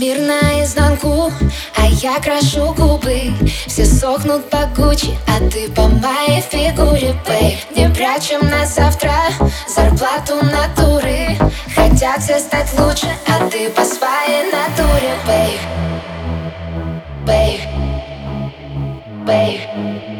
мир наизнанку, а я крашу губы. Все сохнут по Гуччи, а ты по моей фигуре, бэй Не прячем на завтра зарплату натуры. Хотят все стать лучше, а ты по своей натуре, бэй Бэй Бэй